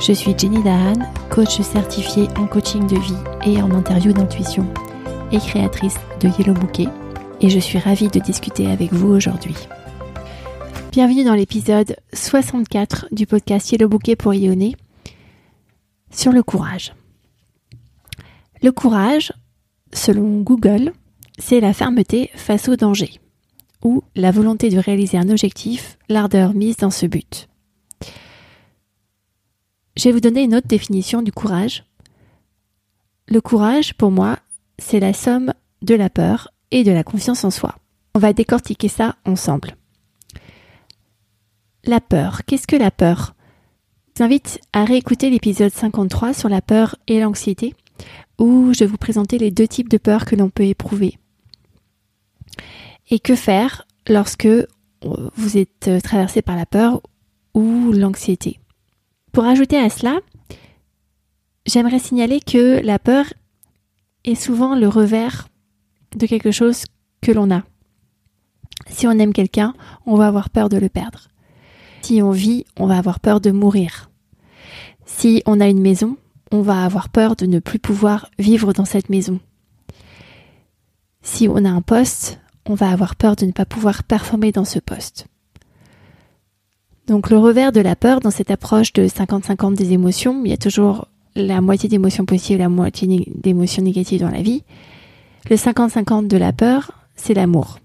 Je suis Jenny Dahan, coach certifiée en coaching de vie et en interview d'intuition et créatrice de Yellow Bouquet et je suis ravie de discuter avec vous aujourd'hui. Bienvenue dans l'épisode 64 du podcast Yellow Bouquet pour rayonner sur le courage. Le courage, selon Google, c'est la fermeté face au danger ou la volonté de réaliser un objectif, l'ardeur mise dans ce but. Je vais vous donner une autre définition du courage. Le courage, pour moi, c'est la somme de la peur et de la confiance en soi. On va décortiquer ça ensemble. La peur. Qu'est-ce que la peur? Je vous invite à réécouter l'épisode 53 sur la peur et l'anxiété, où je vais vous présenter les deux types de peur que l'on peut éprouver. Et que faire lorsque vous êtes traversé par la peur ou l'anxiété? Pour ajouter à cela, j'aimerais signaler que la peur est souvent le revers de quelque chose que l'on a. Si on aime quelqu'un, on va avoir peur de le perdre. Si on vit, on va avoir peur de mourir. Si on a une maison, on va avoir peur de ne plus pouvoir vivre dans cette maison. Si on a un poste, on va avoir peur de ne pas pouvoir performer dans ce poste. Donc le revers de la peur dans cette approche de 50-50 des émotions, il y a toujours la moitié d'émotions positives la moitié d'émotions négatives dans la vie. Le 50-50 de la peur, c'est l'amour.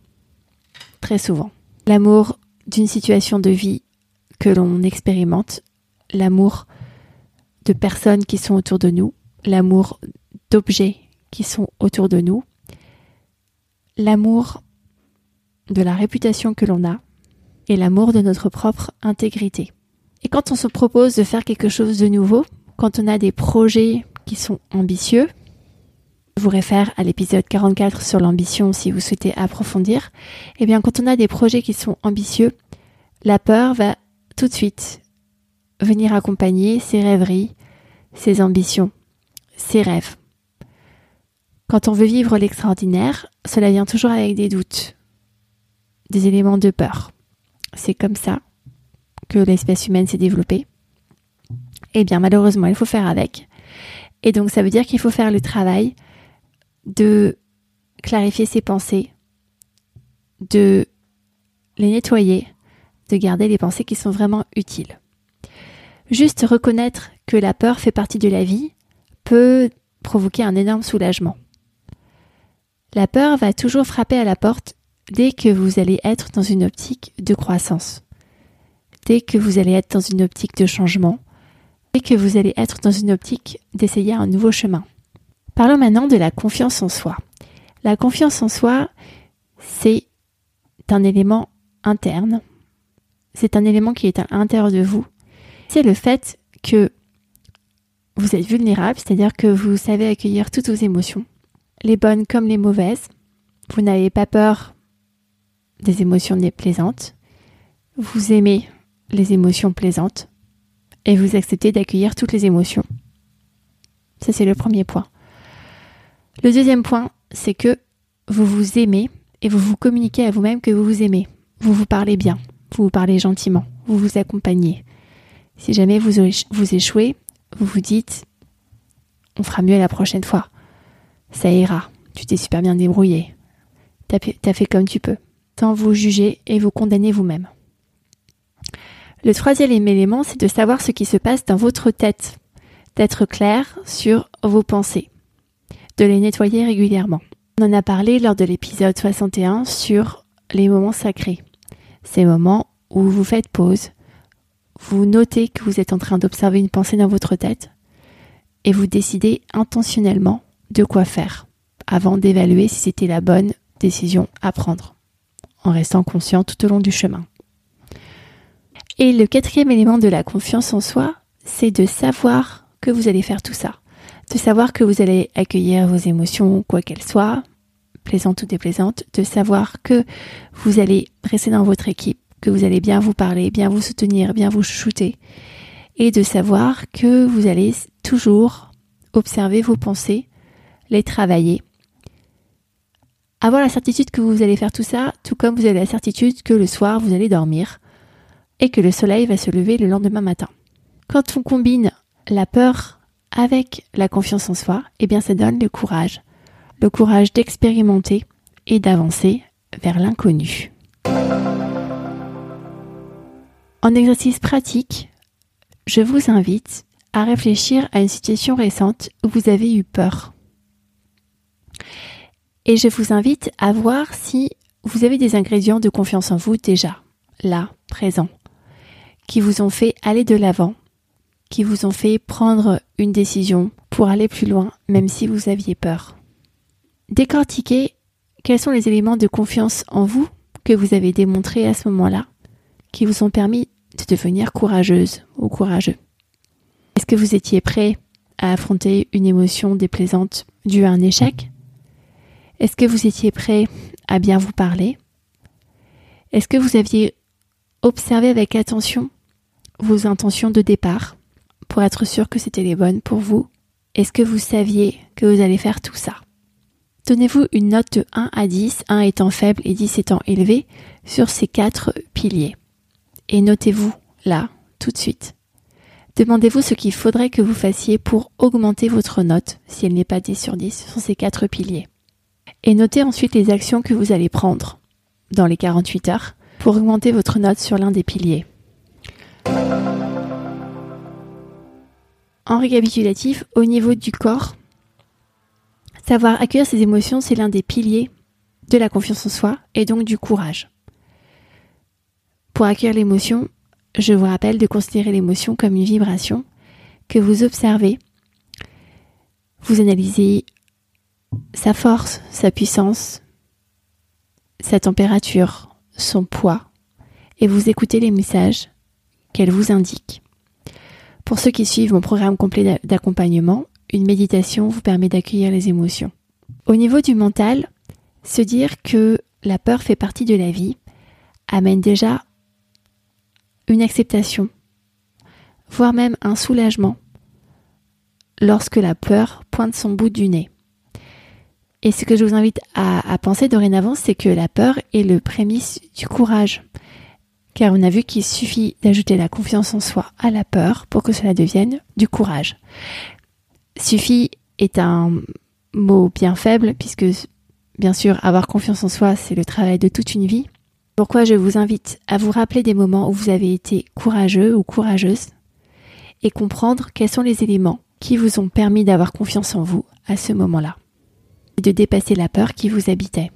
Très souvent. L'amour d'une situation de vie que l'on expérimente, l'amour de personnes qui sont autour de nous, l'amour d'objets qui sont autour de nous, l'amour de la réputation que l'on a, et l'amour de notre propre intégrité. Et quand on se propose de faire quelque chose de nouveau, quand on a des projets qui sont ambitieux, je vous réfère à l'épisode 44 sur l'ambition si vous souhaitez approfondir, eh bien quand on a des projets qui sont ambitieux, la peur va tout de suite venir accompagner ses rêveries, ses ambitions, ses rêves. Quand on veut vivre l'extraordinaire, cela vient toujours avec des doutes, des éléments de peur c'est comme ça que l'espèce humaine s'est développée. Eh bien, malheureusement, il faut faire avec. Et donc, ça veut dire qu'il faut faire le travail de clarifier ses pensées, de les nettoyer, de garder les pensées qui sont vraiment utiles. Juste reconnaître que la peur fait partie de la vie peut provoquer un énorme soulagement. La peur va toujours frapper à la porte dès que vous allez être dans une optique de croissance, dès que vous allez être dans une optique de changement, dès que vous allez être dans une optique d'essayer un nouveau chemin. Parlons maintenant de la confiance en soi. La confiance en soi, c'est un élément interne. C'est un élément qui est à l'intérieur de vous. C'est le fait que vous êtes vulnérable, c'est-à-dire que vous savez accueillir toutes vos émotions, les bonnes comme les mauvaises. Vous n'avez pas peur des émotions plaisantes, vous aimez les émotions plaisantes et vous acceptez d'accueillir toutes les émotions. Ça, c'est le premier point. Le deuxième point, c'est que vous vous aimez et vous vous communiquez à vous-même que vous vous aimez. Vous vous parlez bien, vous vous parlez gentiment, vous vous accompagnez. Si jamais vous, vous échouez, vous vous dites on fera mieux la prochaine fois. Ça ira, tu t'es super bien débrouillé. T'as fait comme tu peux tant vous jugez et vous condamnez vous-même. Le troisième élément, c'est de savoir ce qui se passe dans votre tête, d'être clair sur vos pensées, de les nettoyer régulièrement. On en a parlé lors de l'épisode 61 sur les moments sacrés, ces moments où vous faites pause, vous notez que vous êtes en train d'observer une pensée dans votre tête et vous décidez intentionnellement de quoi faire avant d'évaluer si c'était la bonne décision à prendre en restant conscient tout au long du chemin. Et le quatrième élément de la confiance en soi, c'est de savoir que vous allez faire tout ça. De savoir que vous allez accueillir vos émotions, quoi qu'elles soient, plaisantes ou déplaisantes. De savoir que vous allez rester dans votre équipe, que vous allez bien vous parler, bien vous soutenir, bien vous shooter. Et de savoir que vous allez toujours observer vos pensées, les travailler. Avoir la certitude que vous allez faire tout ça, tout comme vous avez la certitude que le soir vous allez dormir et que le soleil va se lever le lendemain matin. Quand on combine la peur avec la confiance en soi, eh bien ça donne le courage. Le courage d'expérimenter et d'avancer vers l'inconnu. En exercice pratique, je vous invite à réfléchir à une situation récente où vous avez eu peur. Et je vous invite à voir si vous avez des ingrédients de confiance en vous déjà, là, présents, qui vous ont fait aller de l'avant qui vous ont fait prendre une décision pour aller plus loin, même si vous aviez peur. Décortiquez quels sont les éléments de confiance en vous que vous avez démontrés à ce moment-là, qui vous ont permis de devenir courageuse ou courageux. Est-ce que vous étiez prêt à affronter une émotion déplaisante due à un échec? Est-ce que vous étiez prêt à bien vous parler? Est-ce que vous aviez observé avec attention vos intentions de départ pour être sûr que c'était les bonnes pour vous? Est-ce que vous saviez que vous allez faire tout ça? Donnez-vous une note de 1 à 10, 1 étant faible et 10 étant élevé, sur ces quatre piliers. Et notez-vous là, tout de suite. Demandez-vous ce qu'il faudrait que vous fassiez pour augmenter votre note, si elle n'est pas 10 sur 10, sur ces quatre piliers. Et notez ensuite les actions que vous allez prendre dans les 48 heures pour augmenter votre note sur l'un des piliers. En récapitulatif, au niveau du corps, savoir accueillir ses émotions, c'est l'un des piliers de la confiance en soi et donc du courage. Pour accueillir l'émotion, je vous rappelle de considérer l'émotion comme une vibration que vous observez, vous analysez sa force, sa puissance, sa température, son poids, et vous écoutez les messages qu'elle vous indique. Pour ceux qui suivent mon programme complet d'accompagnement, une méditation vous permet d'accueillir les émotions. Au niveau du mental, se dire que la peur fait partie de la vie amène déjà une acceptation, voire même un soulagement lorsque la peur pointe son bout du nez. Et ce que je vous invite à, penser dorénavant, c'est que la peur est le prémisse du courage car on a vu qu'il suffit d'ajouter la confiance en soi à la peur pour que cela devienne du courage. Suffit est un mot bien faible puisque bien sûr avoir confiance en soi c'est le travail de toute une vie. Pourquoi je vous invite à vous rappeler des moments où vous avez été courageux ou courageuse et comprendre quels sont les éléments qui vous ont permis d'avoir confiance en vous à ce moment-là de dépasser la peur qui vous habitait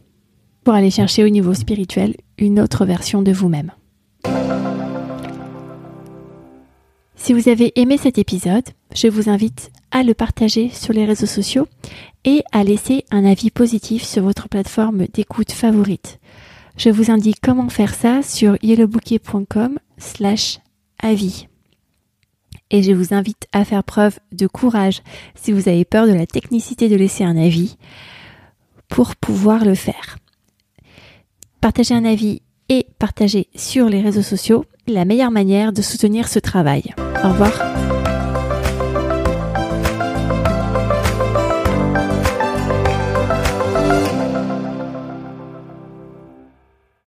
pour aller chercher au niveau spirituel une autre version de vous-même. Si vous avez aimé cet épisode, je vous invite à le partager sur les réseaux sociaux et à laisser un avis positif sur votre plateforme d'écoute favorite. Je vous indique comment faire ça sur yellowbouquet.com slash avis. Et je vous invite à faire preuve de courage si vous avez peur de la technicité de laisser un avis pour pouvoir le faire. Partager un avis et partager sur les réseaux sociaux la meilleure manière de soutenir ce travail. Au revoir.